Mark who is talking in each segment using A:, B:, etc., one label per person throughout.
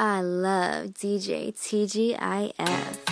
A: I love DJ TGIF.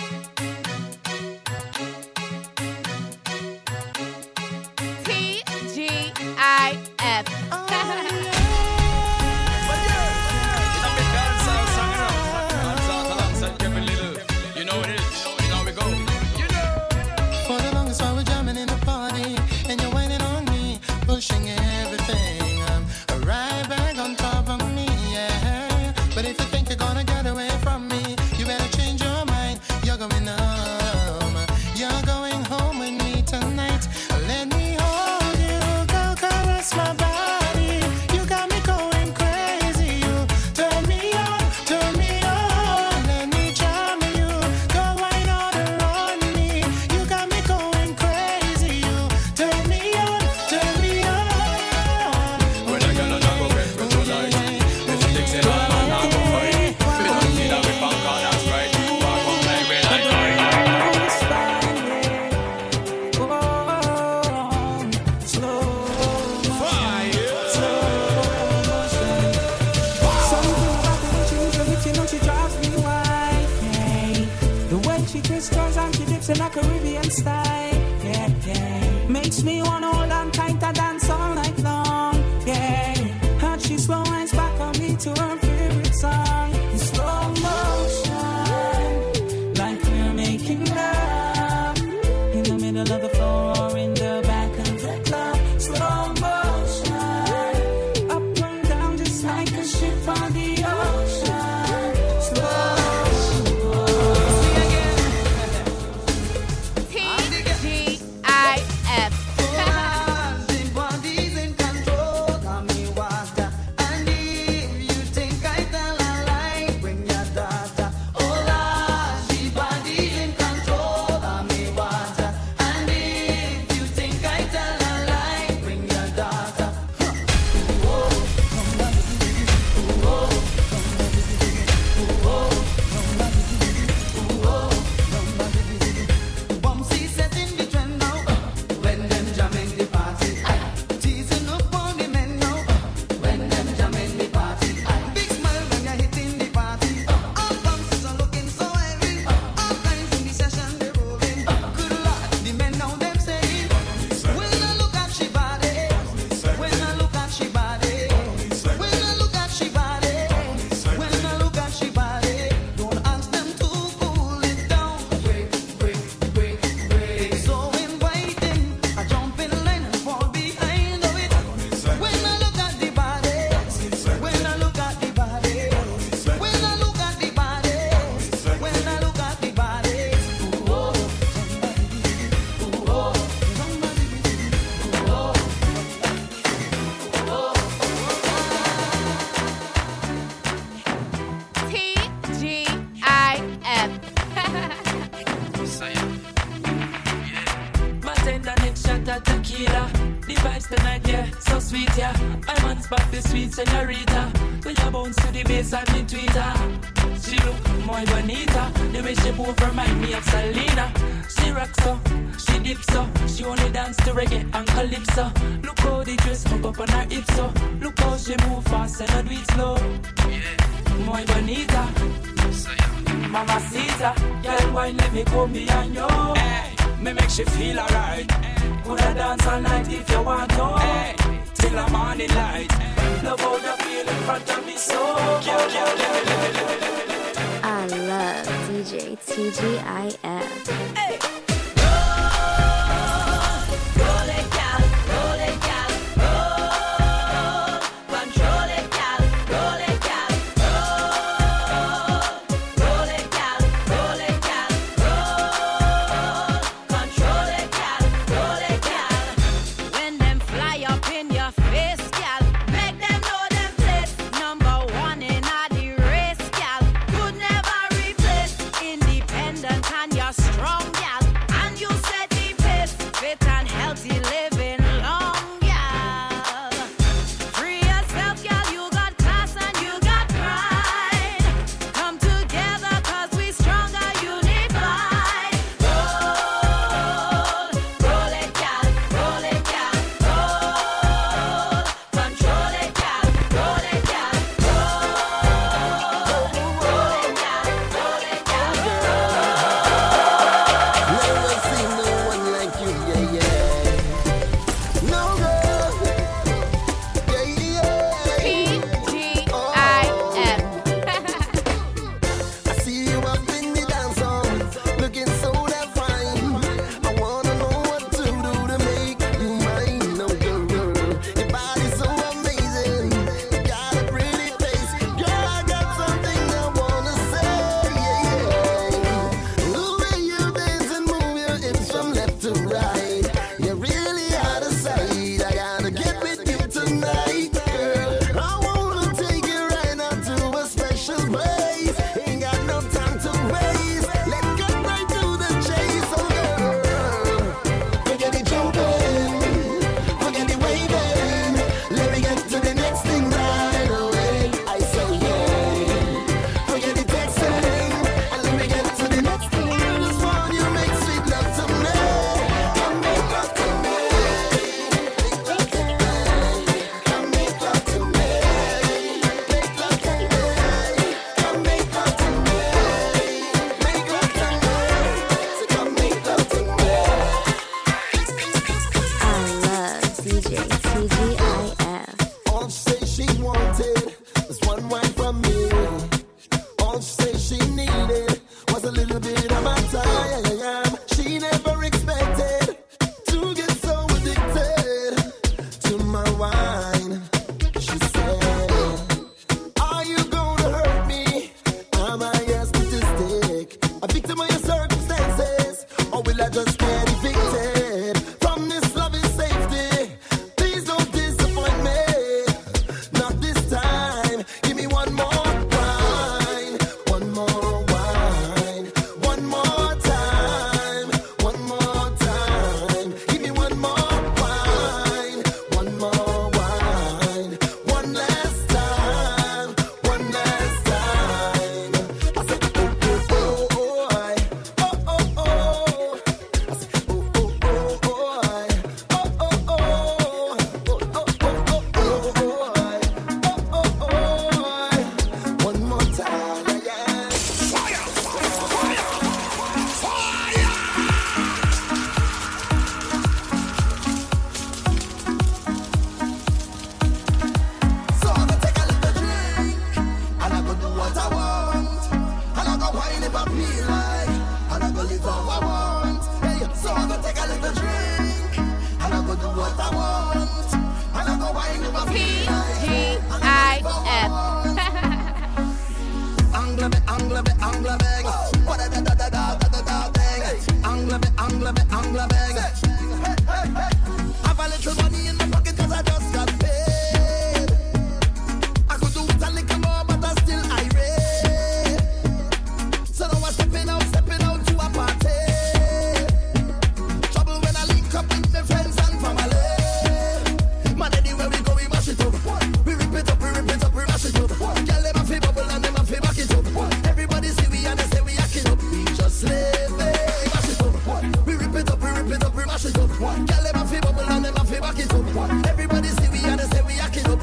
B: Wrap it up, we mash it up. One girl, them a fi bubble and them a fi back it up. One. Everybody see we and they say we
C: hack it up.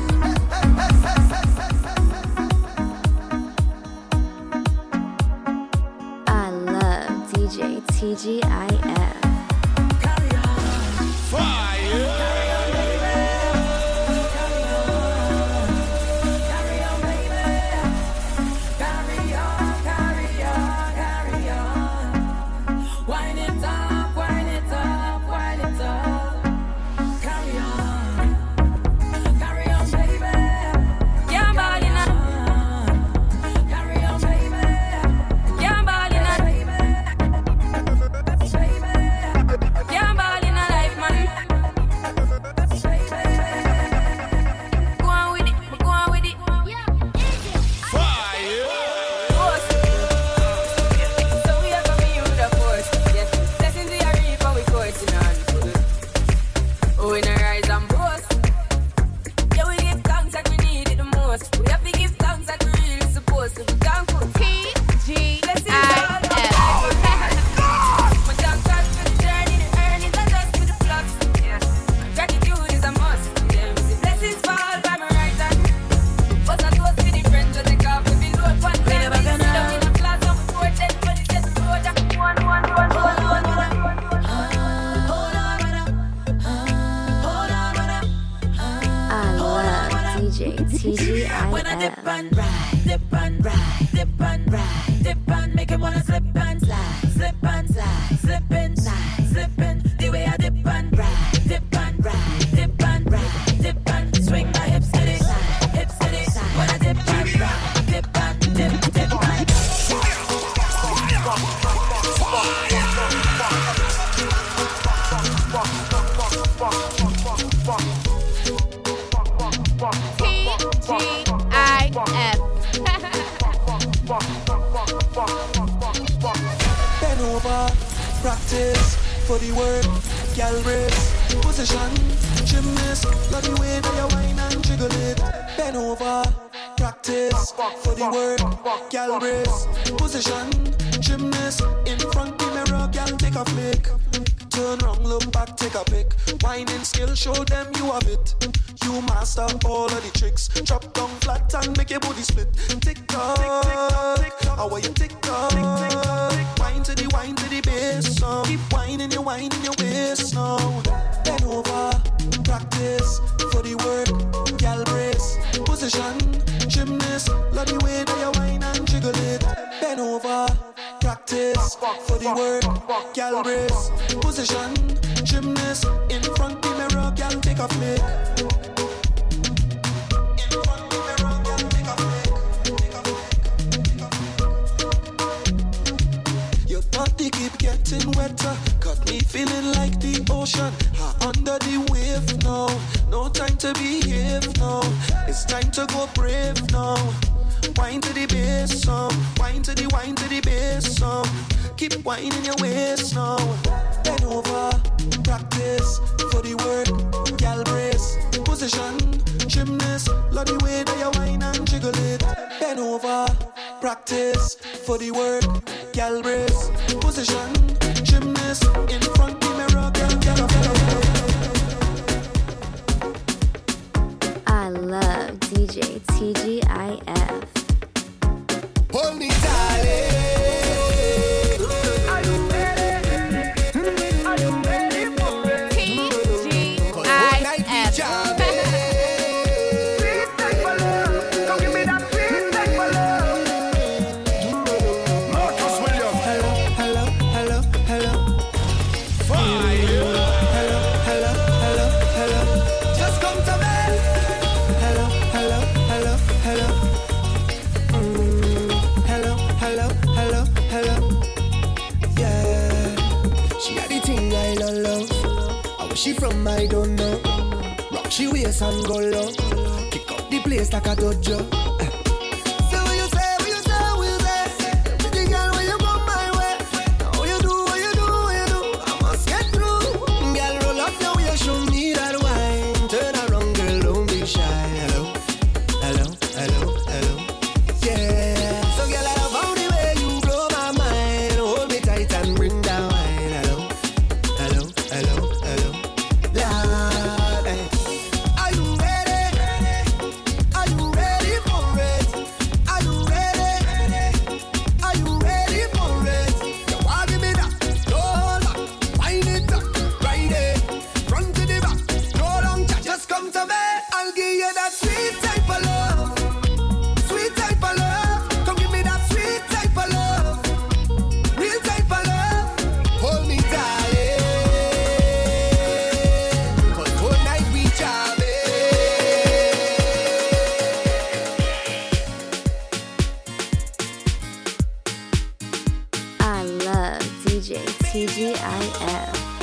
D: I
E: love DJ TGIF.
F: position. Gymnast, love the way that you whine and jiggle it. Bend over, practice for the work. Gal brace, position. Gymnast, in front the mirror, gal take a flick. body keep getting wetter. Got me feeling like the ocean. I under the wave now. No time to behave now. It's time to go brave now. Wine to the bass, some. Wine to the wine to the bass, some. Keep whining your waist now. Bend over, practice for the work. Gal brace, position, gymnast. Love the way that you wine and jiggle it. Bend over, practice for the work. Gal brace, position, gymnast. In front the mirror, girl, girl, girl, girl.
E: I love DJ TGIF.
B: Hold me, darling. She from? I don't know. Rock she waist and go low. Kick up the place like a dojo.
G: DJ TGIF.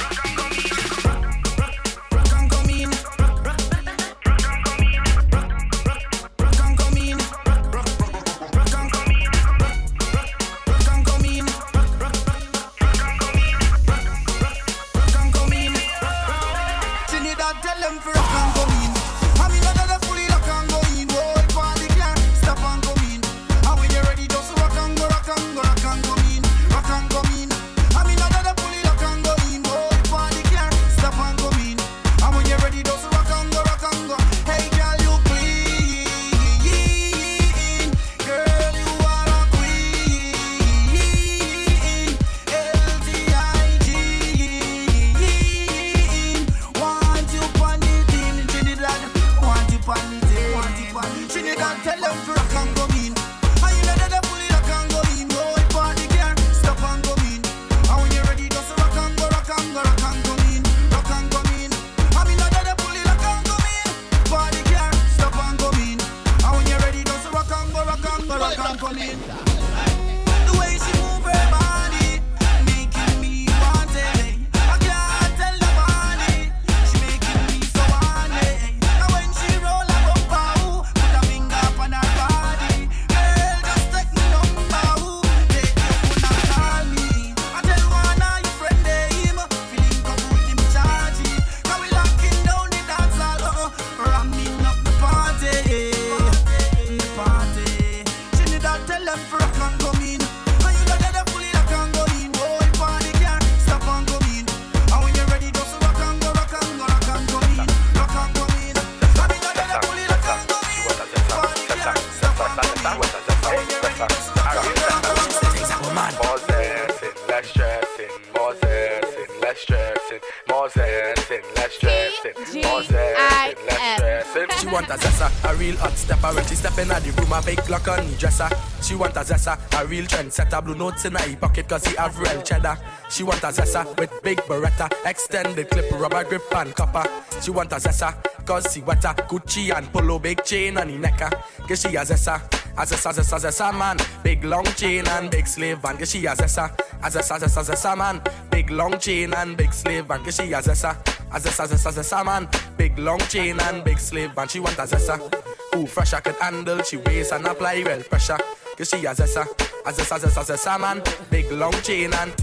H: Zessa, a real trendsetter Blue notes in her pocket cause he have real cheddar She want a zessa with big beretta Extended clip, rubber grip and copper She want a zessa cause she wetter Gucci and polo, big chain on the necker Cause she a zessa, a zessa, zessa, zessa man Big long chain and big slave van Cause she a zessa, a zessa, zessa, zessa man Big long chain and big slave van Cause she a zessa, a zessa, zessa, man Big long chain and big slave van She want a zessa Who fresh I could handle She weighs and apply well pressure Cause she a zessa, a zessa, zessa, zessa man Big long chain and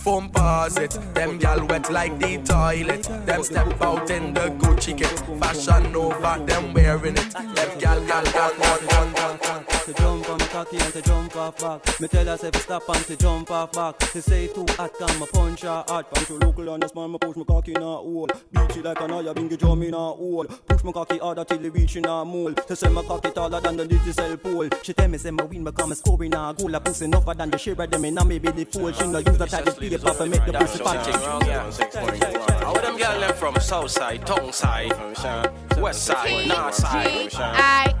H: Foam pause it, them gal wet like the toilet. Them step out in the Gucci kit, fashion over them wearing it. Them gal gal gal on on on.
I: To jump on my cocky and to jump off back. Me tell her say stop and to jump off back. She say too hot, come a punch her hard. Punch her local on the small, me push my cocky in a hole. Beat it like an eye, bingy drum in a hole. Push my cocky harder till it reach in a mole. She say my cocky taller than the digital pole. She tell me say my win become a score in a goal. A pussy enougher than the share of them in a me belly full. She no use that type of paper for make the pussy fat.
J: How them girl them from south side, tongue side, west side, north side.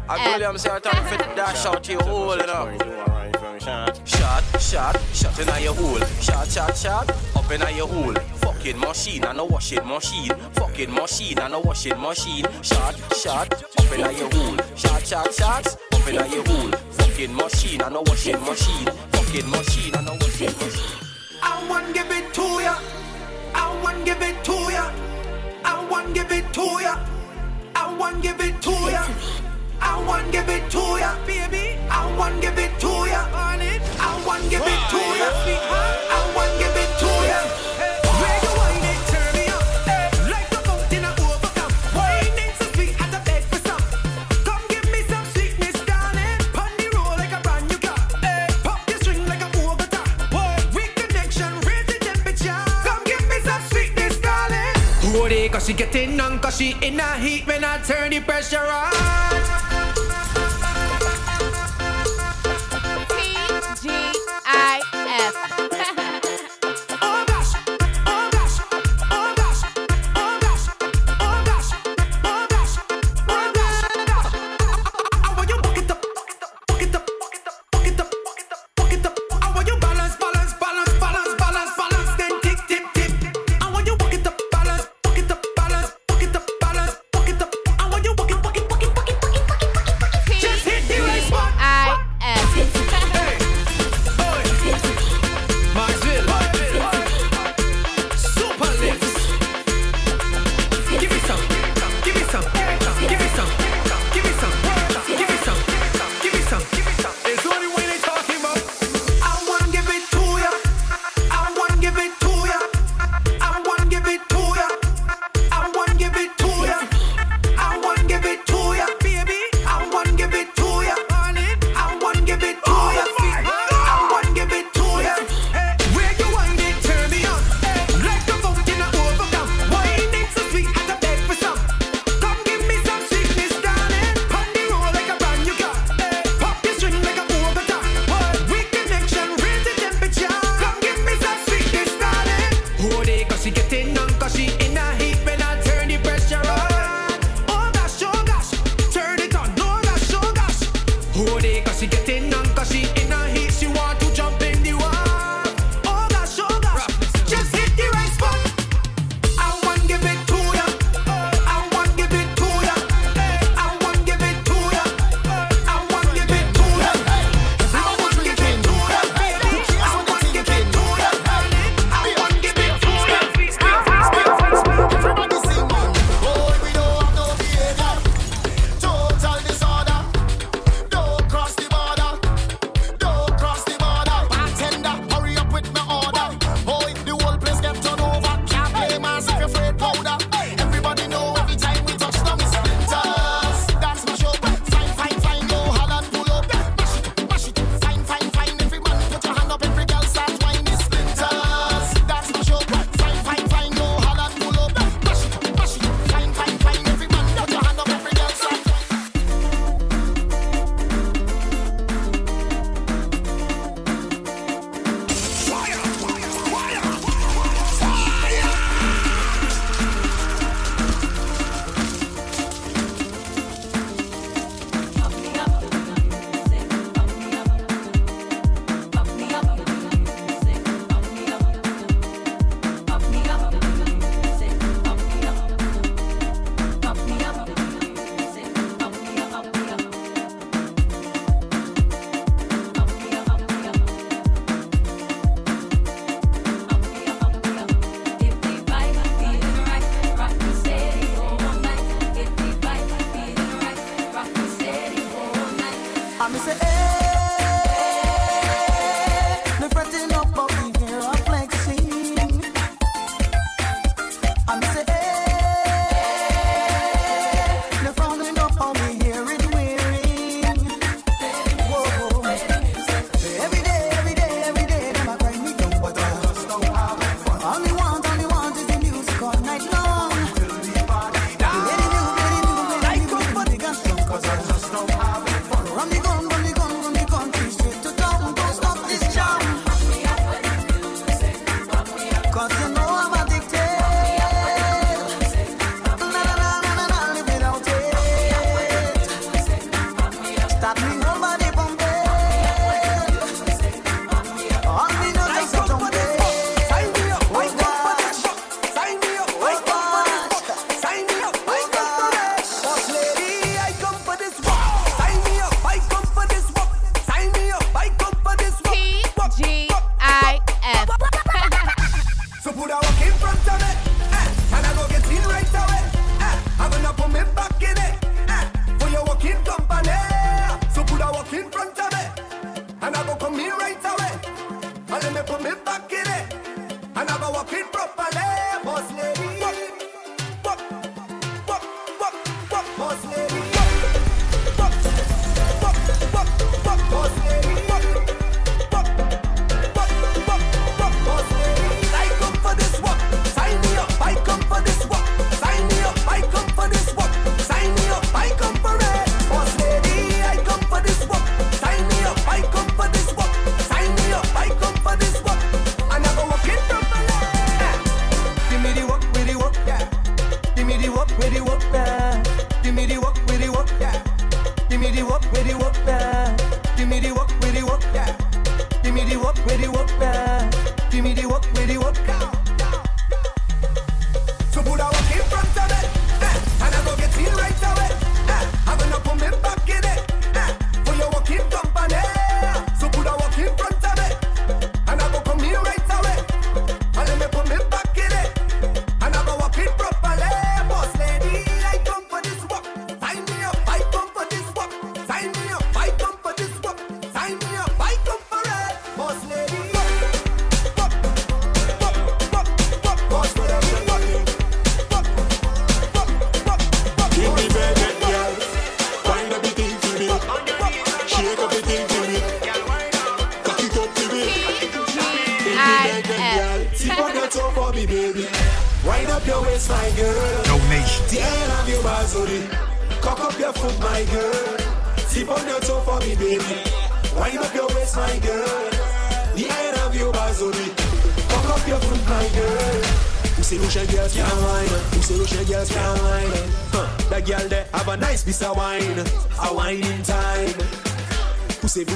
J: I told them say I time fit dash out your hole, you know. Shot, shot, shot in your hole. Shot, shot, shot, up in your hole. Fucking machine and a washing machine. Fucking machine and a washing machine. Shot, shot, up in your hole. Shot, shot, shot, up in your hole. Fucking machine and a washing machine. Fucking machine and a washing machine.
B: I want give it to ya. I want give it to ya.
K: I want give it to ya. I want give it to ya. I want give it to ya, baby. I want give it to ya. I want give it to ya. I want
L: She getting on, cause she in a heat when I turn the pressure on.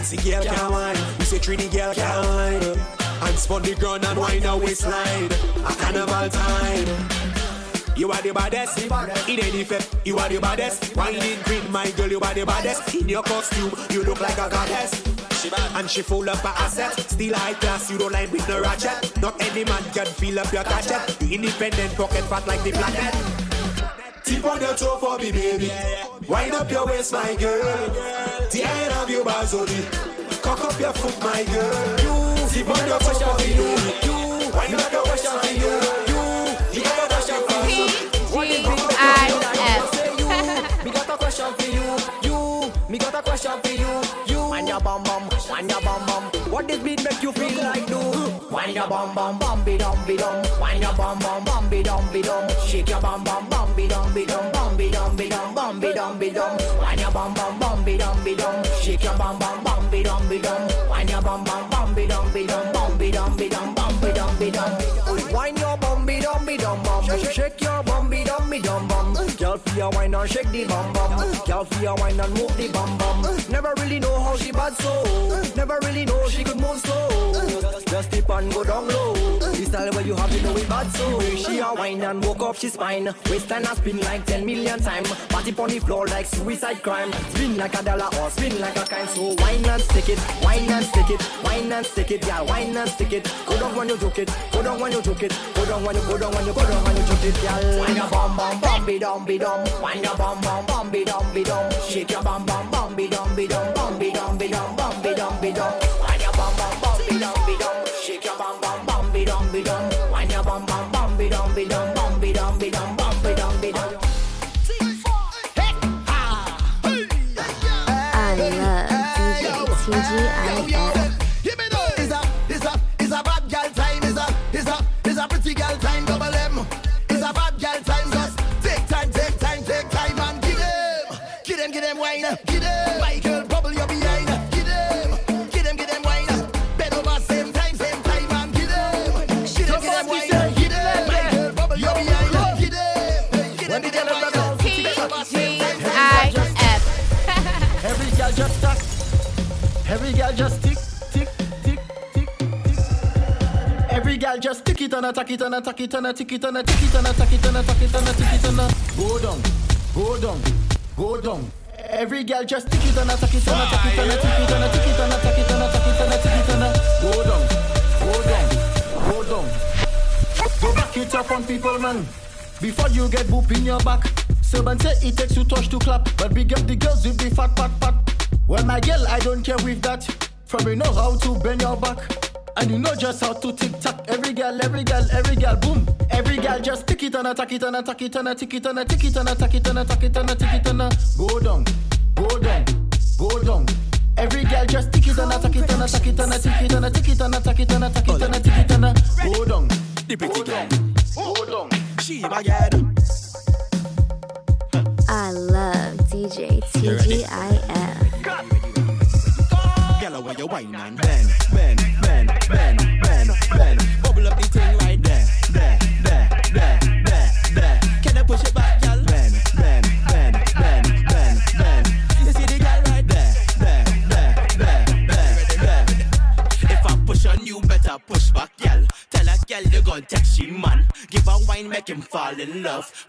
F: Vincy girl can't wine? Who say Trini girl can't wine? And spun the ground and wine a waistline. A carnival time. You are the baddest. In any fit, you are the baddest. Whining queen, my girl, you are the baddest. In your costume, you look like a goddess. And she full of her asset. Still high class, you don't line with no ratchet. Not any man can fill up your gadget. You independent, pocket fat like the planet. Tip on your toe for me, baby. Wind up your waist, my girl. The of bazooty. Cock up your foot, my girl. You tip on your toe for baby. You wind up your waist, my girl. You the end of your bazooty. What is
M: Me got a question for you. You, me got a question for you. You, and your bum bum, and your bum bum. What this beat make you feel like do? Wind your bum bum, bum be dum be dum. Wind your bum bum, bum be dum be dum. Shake your bum bum, bum be dum be dum. Bum be dum be dum, bum be dum be dum. Wind your bum be dum be dum. Shake your bum bum, bum be dum be dum. Wind your bum bum, bum be dum be dum. Bum be dum be dum, bum be dum be dum. Wind your bum be dum be dum bum. Shake your bum be dum be dum bum. Girl feel your wine and shake the bum bum. Girl feel your wine and move the bum bum. Never really know how she bad so. Never really know she could move slow. Just tip and go down low. This style where you have to know it bad so. She a wine and woke up she spine. Waist and a spin like ten million time. Party on the floor like suicide crime. Spin like a dollar or spin like a kind. So wine and stick it, wine and stick it, wine and stick it, yeah, wine and stick it. Go down when you joke it, go down when you joke it, go down when you go down when you go down when you joke it, yeah. Wine your bum bum bum be dum be dum. Wine your bum bum bum be dum be dum. Shake your bum bum bum be dum be dum bum be dum be dum bum be dum be dum. Be dum be dum bum be dum be dum bum be dum be dum.
G: I love DJ TGIF.
B: Hear me now. It's a, it's a, it's a bad girl time. It's a, it's a, it's a pretty girl time. Double
M: Every girl just tick, tick, tick, tick, tick. Every girl just tick it and attack it and attack it and a tick it and a tick it and attack it and attack it and a tick it and go down, go down, go down. Every girl just tick it and attack it and attack it and a tick it and a tick it and attack it and attack it and a tick it and go down, go down, go down. Go back it up on people, man. Before you get boop in your back. Seven say it takes two touch to clap, but big up the girls with the fat, pat pat. Well, my girl, I don't care with that.
N: From you know how to bend your back, and you know just how to tick tock. Every girl, every girl, every girl, boom. Every girl just tick it and attack it and attack it and attack it and attack it and attack it and attack it and attack it and go down, go down, go down. Every girl just tick it and attack it and attack it and attack it and attack it and attack it and attack it and attack it and go down.
O: The pretty girl,
N: go down.
O: She my girl. wine and Ben.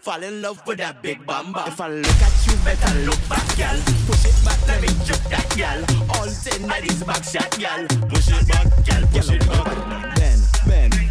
O: fall in love with that big bamba. If I look at you, better look back, girl. Push it back, let me jump that girl. All ten that is back shot, girl. Push it back, girl. Push it back. Bend, bend.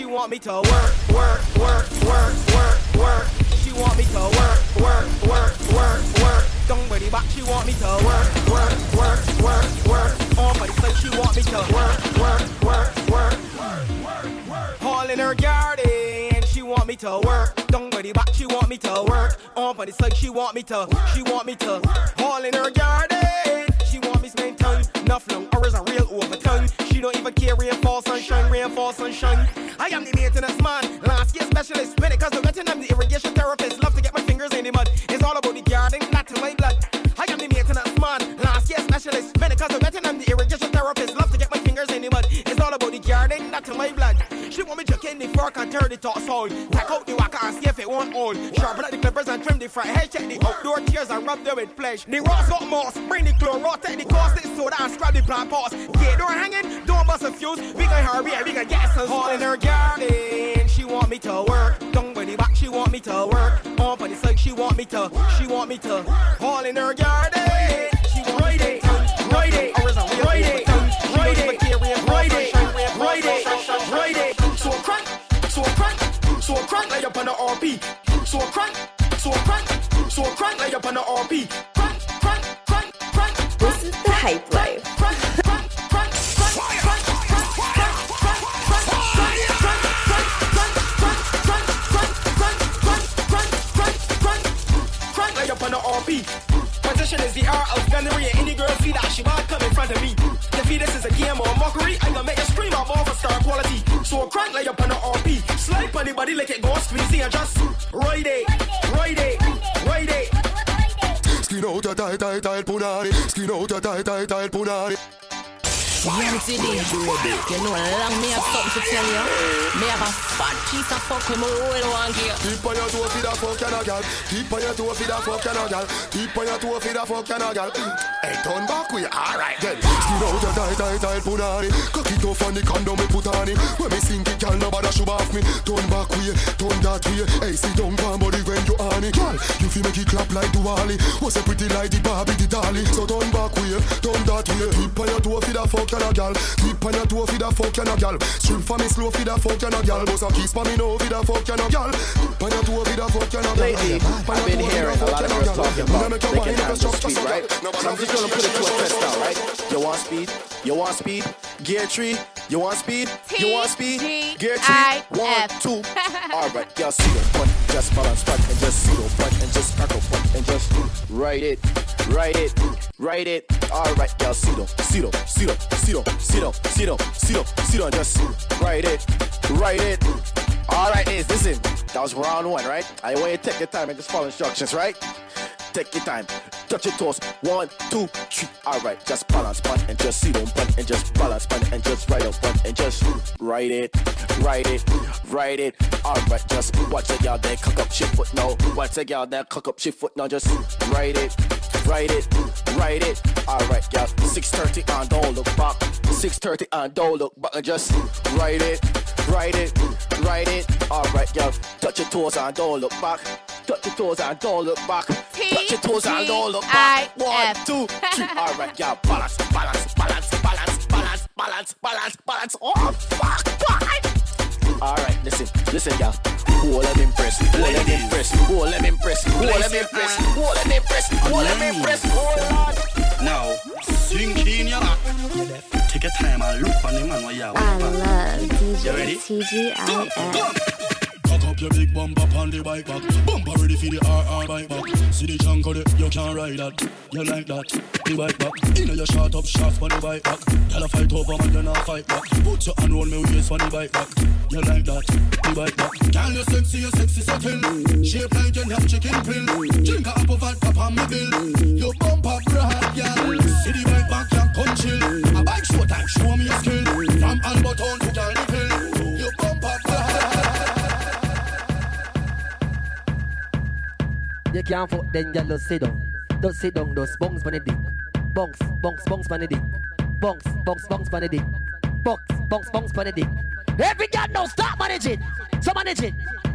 O: She want me to
P: work,
J: work, work, work, work, work. She want me to work, work, work, work, work. Don't worry back, she want me to work, work, work, work, work. On my side, she want me to work, work, work, work. Work, work, work. All her garden, she want me to work. Don't worry back, she want me to work. On my side, she want me to, she want me to. All her garden, she want me spend time. Enough long hours a real overtime. She don't even care rainfall, sunshine, rainfall, sunshine. I am the maintenance man, last year specialist. When it comes to wetting, I'm the irrigation therapist. Love to get my fingers in the mud. It's all about the garden, not in my blood. I am the maintenance man, last year specialist. When it comes to wetting, I'm the irrigation therapist. The fork and turn the toss on. Take out the whacker and see if it won't on. Sharpen the clippers and trim the front head. Check the outdoor tears and rub them with flesh. The rocks got moss. Bring the chloro, take the caustic soda and scrub the plant pots. Get door hanging, don't bust a fuse. We can hurry and we can get some All in her garden. She want me to work. Don't worry back, she want me to work. On for the side, she want me to. She want me to. All in her garden.
Q: Crank, so crank, so crank lay up on the RP. So crank, so crank, so crank lay up on the RP. Crank, crank, crank, crank.
R: This is the hype life.
J: Crank lay up on the RP. Position is the R of gunnery. and Any girl see that she might come in front of me. If this is a game or So crank lay up on the RP. Slide on the body like it go squeeze and just ride it, ride it, ride it.
Q: Skin out your tight, tight, tight punani. Skin out your tight, tight, tight punani.
M: Yanty D, you know long me have something to tell you. Me have a fat piece of fuck with my roll one gear.
Q: Keep on your toe for the fuck and a gal. Keep on your toe for the fuck and a gal. Keep on your toe for the fuck and a gal. Hey, turn back we alright then. Skin out your tight, tight, tight punani. Cock it off on the condom me put on it. When me sink it, gal nobody should off me. Turn back way, turn that way. Hey, sit down, calm body when you on it. Gal, you feel it clap like Duali. Was a pretty the Barbie, the dolly. So turn back way, turn that way. Keep on your toe for the fuck and a gal. Keep on your toe for the fuck and a gal. Swim for me slow for the fuck and a gal. Bust a kiss for me now for the fuck and a gal. Keep on your toe for the fuck and a gal.
S: Lately, I've been hearing a lot of girls talking about they can handle speed, right? So I'm just gonna put it to a test now, right? You want speed? You want speed? Gear tree? You want speed? You want speed? Gear tree? One, two. All right, y'all see them. One, just balance, back and just just sit up front and just cock up front and just ride it, ride it, ride it. All right, y'all sit up, sit up, sit up, sit up, sit up, sit up, sit up, sit up, just ride it, ride it. All right, is listen. That was round one, right? I want you to take your time and just follow instructions, right? Take your time. Touch your toes. One, two, three. All right, just balance one and just sit on one and just balance one and just ride up one and just ride it, ride it, ride it. All right, just watch a y'all there cock up shit foot now. Watch a y'all there cock up shit foot now. Just ride it, ride it, ride it. All right, y'all. 6:30 and don't look back. 6:30 and don't look back and just write it, write it, ride it. All right, y'all. Touch your toes and don't look back. Touch your toes and don't look back. Touch your toes and don't look back. One, two, three. All right, y'all. Balance, balance, balance, balance, balance, balance, balance, balance. Oh, fuck, boy. All right, listen, listen, y'all. Who let me impress? Who let me impress? Who let me impress? Who let me impress? Who let me impress? Who let me impress? Oh, Lord.
T: Now, sink in your back. Take your time and look on the man while you're
D: I love DJ TGIF.
T: Your big bumper on the bike back. Bumper ready for the RR bike back. See the chunk of it, you can't ride that. You like that, the bike back. Inna your short up shaft on the bike back. Tell a fight over man, you not fight back. Put your hand round me waist on the bike back. You like that, the bike back. Girl, you sexy, you sexy settle. Shape like you have chicken pill. Drink a apple vodka on me bill. You bump up broad, girl. See the bike back, you come chill. A bike show time, show me your skill. From Alberton to Carnival. You
U: can't fuck then you just sit down. Just sit down, just bounce on the dick. Bounce, bounce, bounce on the dick. Bounce, bounce, bounce on the dick. Bounce, bounce, bounce on the dick. Every girl now start managing. So manage it,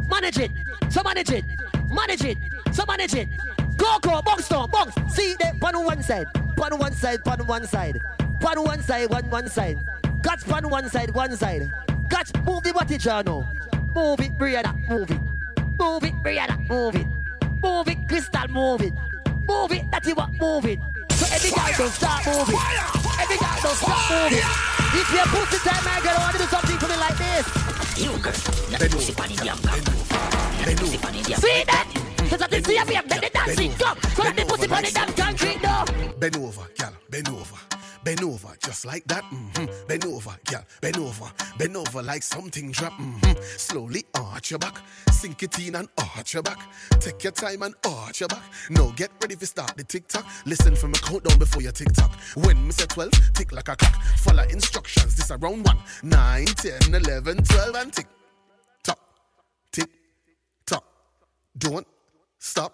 U: manage it, so manage it, manage it, so manage it. Go, go, bounce down, bounce. See them on one side, on one side, on one side, on one side, one one side. Catch on one side, one side. Catch, move the body jar now. Move it, Brianna, move it. Move it, Brianna, move it. Move it, Crystal, move it. Move it, that's what, move it. So every guy don't start moving. Every guy don't start moving. If you put the time, my girl, I want to do something for me like this. You girl, that pussy funny damn pussy funny damn See that? Cause I didn't see a babe, then the dancing come. So let the pussy funny damn concrete though.
B: Bend over, gal, bend over. Bend over, just like that. hmm Bend over, gal, bend over. Bend over like something drop. Mm-hmm. Slowly arch your back. Sink it in and arch your back. Take your time and arch your back. Now get ready to start the tick tock. Listen for my countdown before your tick tock. When me say 12, tick like a clock. Follow instructions. This around 1, 9, 10, 11, 12, and tick tock. Tick tock. Don't stop.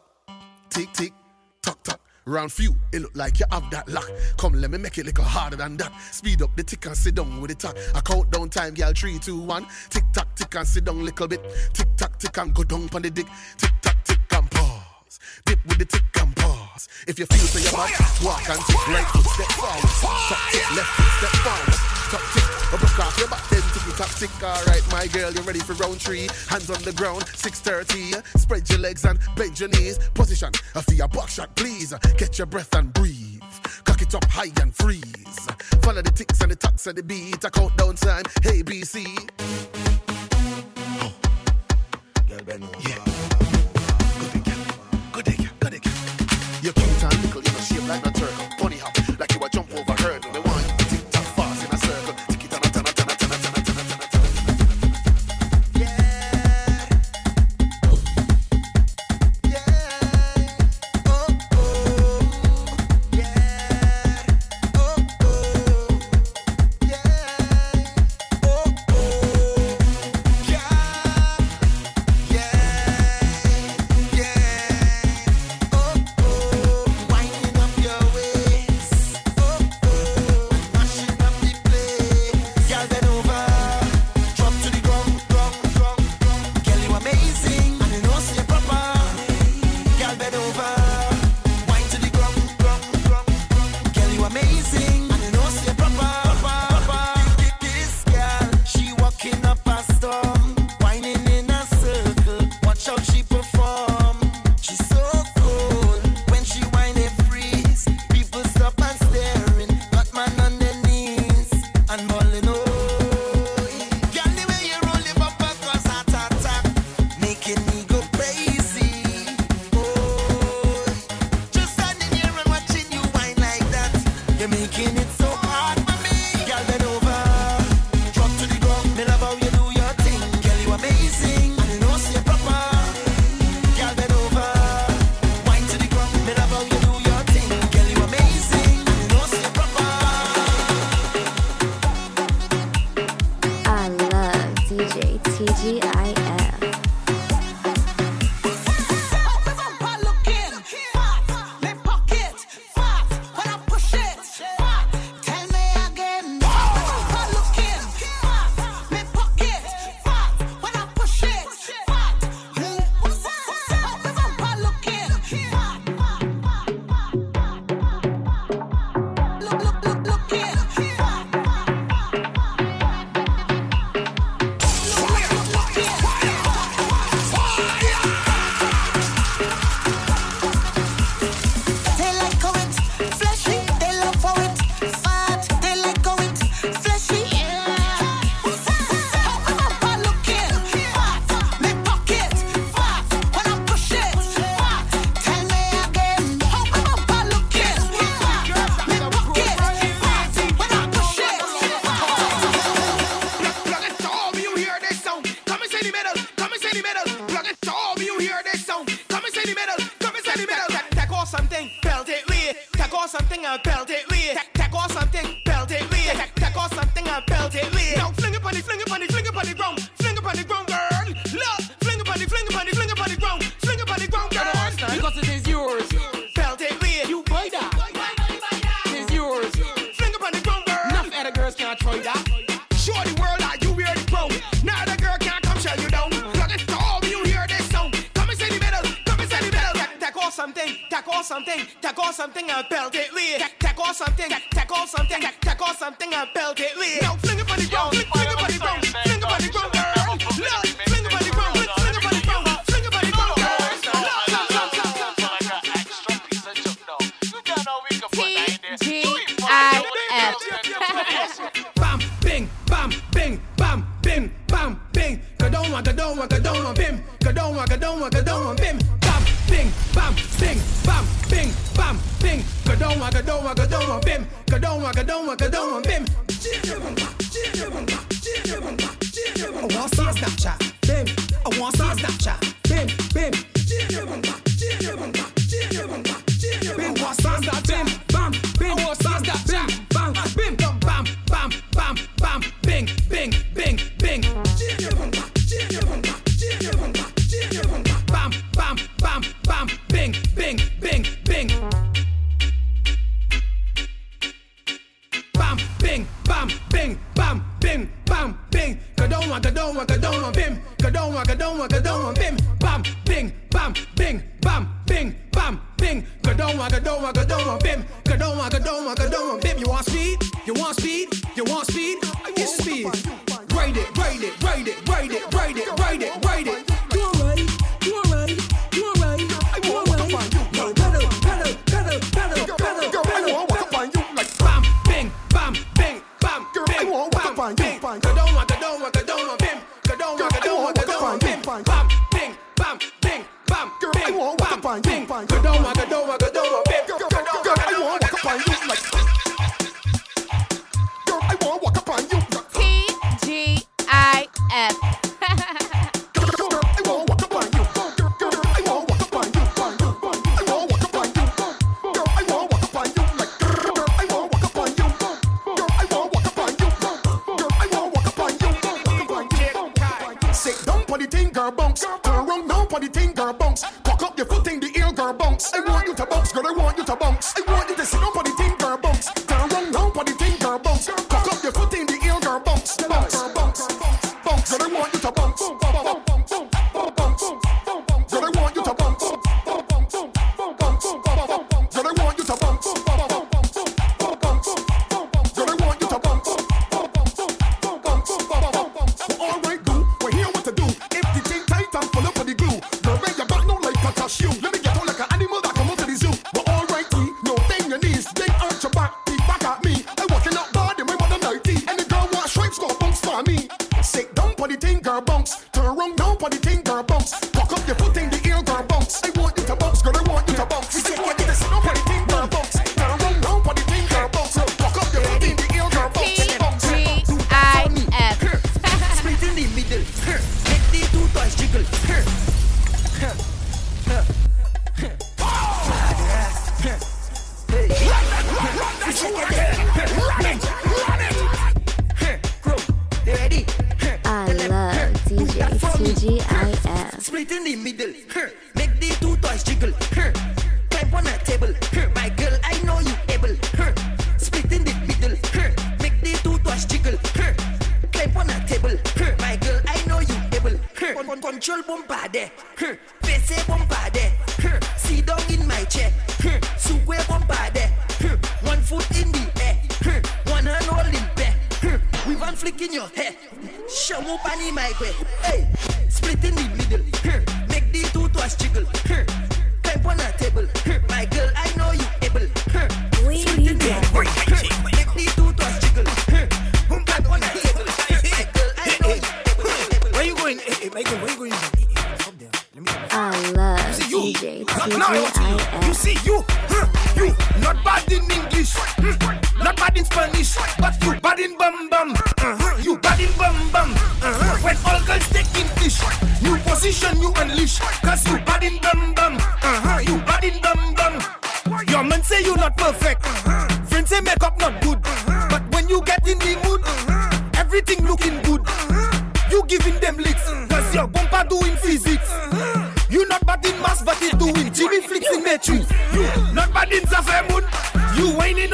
B: Tick, tick, tock, tock. Round few, it look like you have that luck. Come, let me make it little harder than that. Speed up the tick and sit down with the talk. I count down time, girl. Three, two, one. Tick tock, tick and sit down little bit. Tick tock, tick and go down on the dick. Tick tock, tick and pause. Dip with the tick and pause. If you feel so you're bad, walk and tick. Right foot step forward. Tick, left foot step forward. Top tick, up across your back, then tick tock tick. All right, my girl, you ready for round three? Hands on the ground, 6:30. Spread your legs and bend your knees. Position, I feel your buck shot, please. Get your breath and breathe. Cock it up high and freeze. Follow the ticks and the tacks and the beat. I count down time, A B C. Yeah.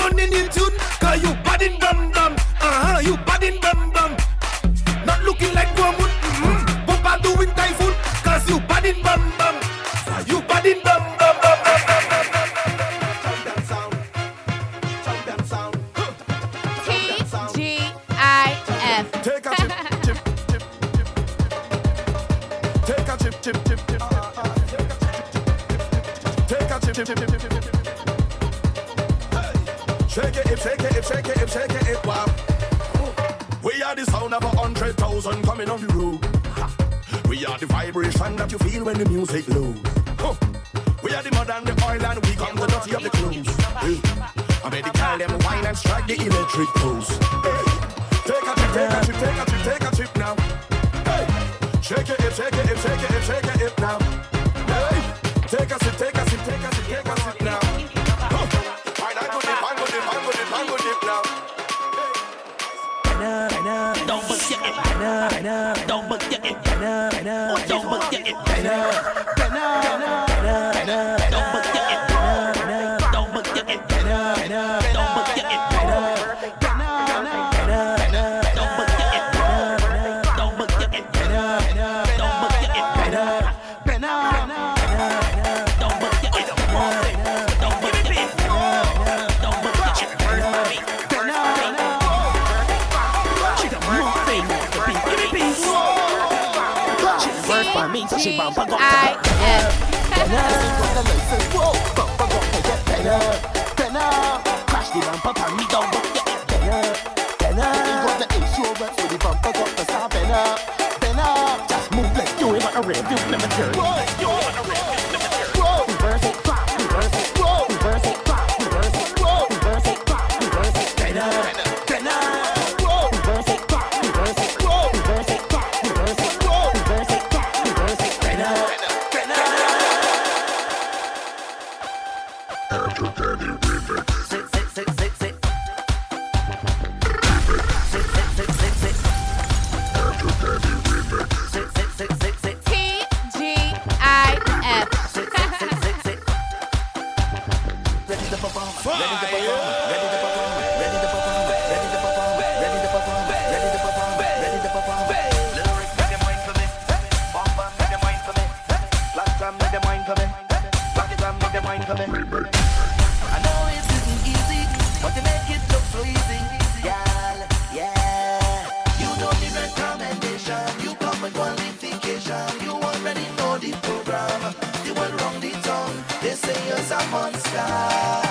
B: running in
R: Música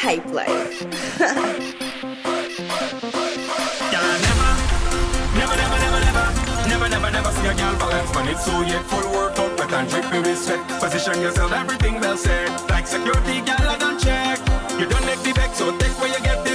R: hype life.
V: never, never, never, never, never, never, never see a girl balance when it's so yet full work out, but I'm dripping with sweat. Position yourself, everything well said. Like security, girl, I don't check. You don't make the back, so take where you get. The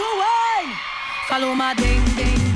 W: Cruel. Falou uma ding.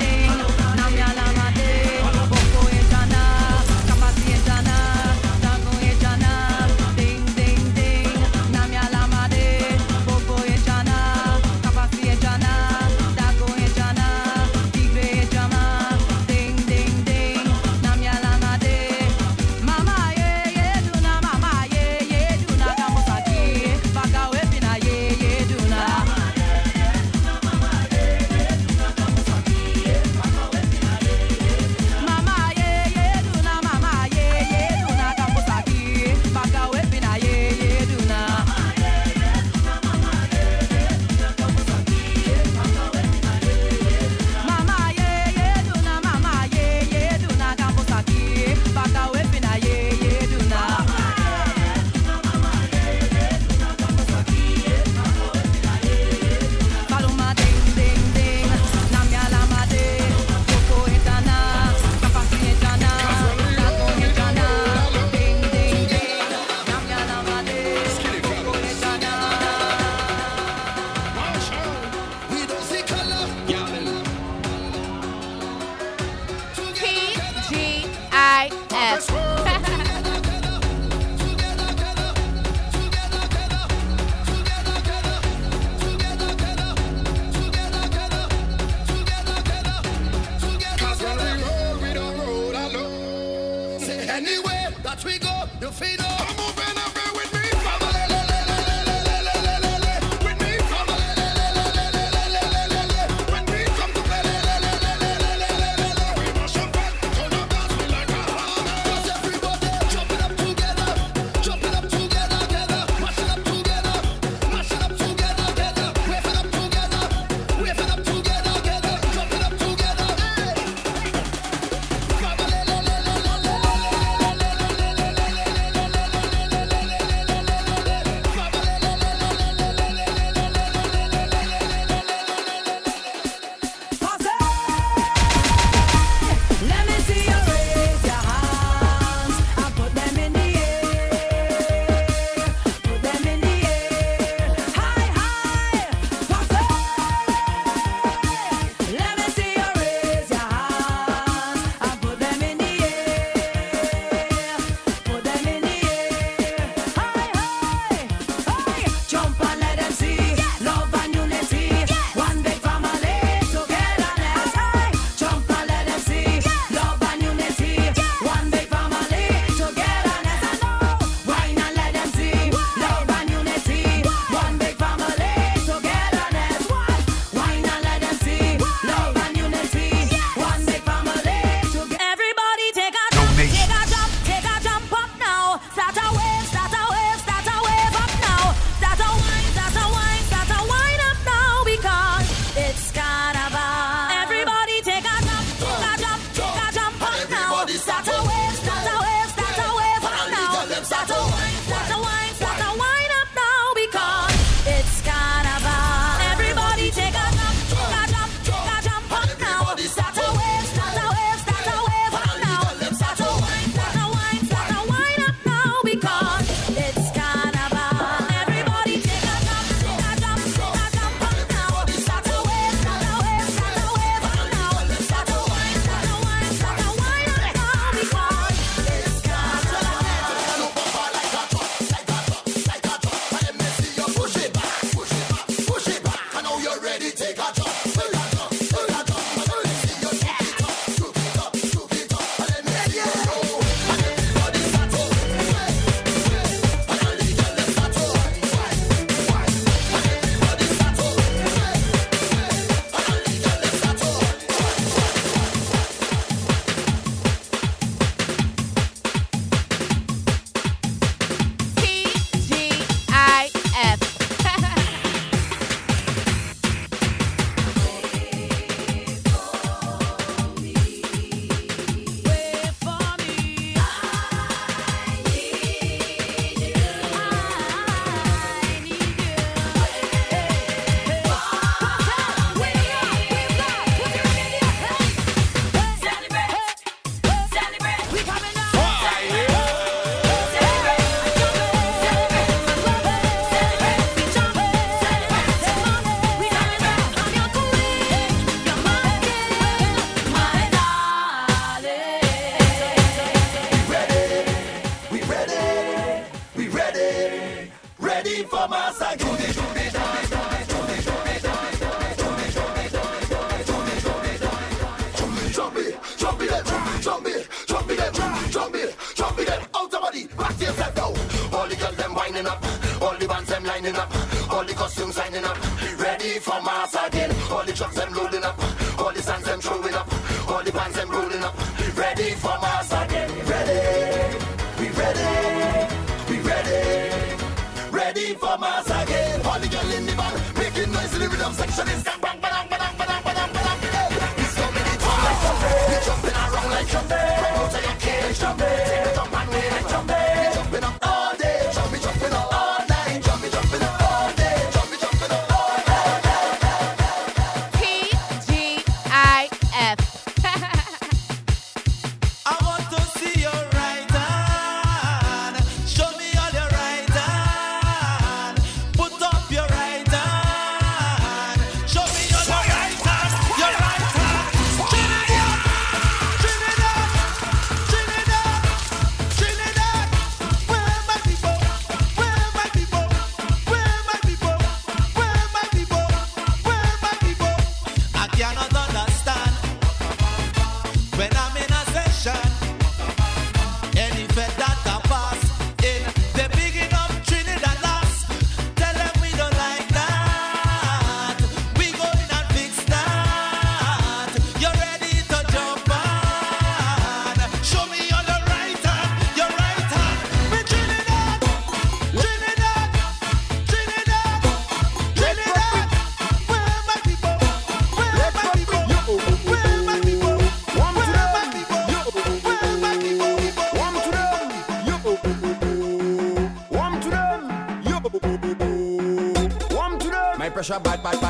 F: pressure bad, bad,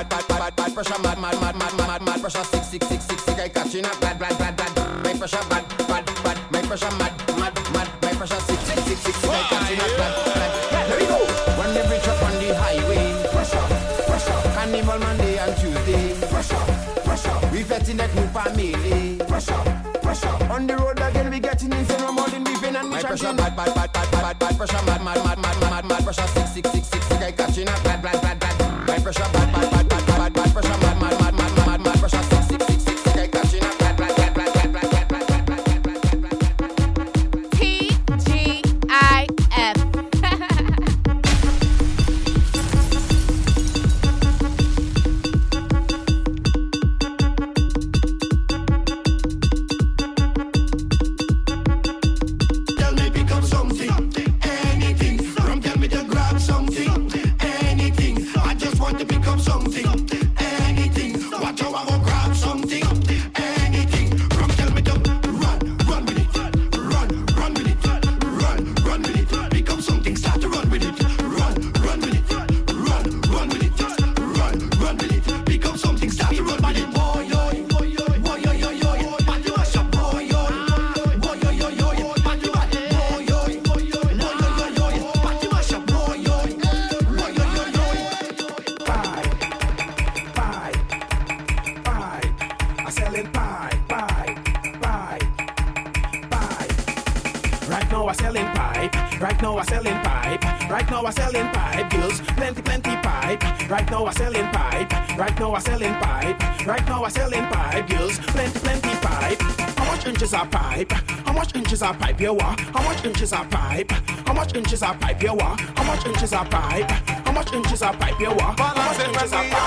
Q: inches of pipe you want? How much inches of pipe? How much inches of pipe you want? How much inches of pipe?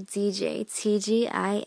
D: DJ TGIF.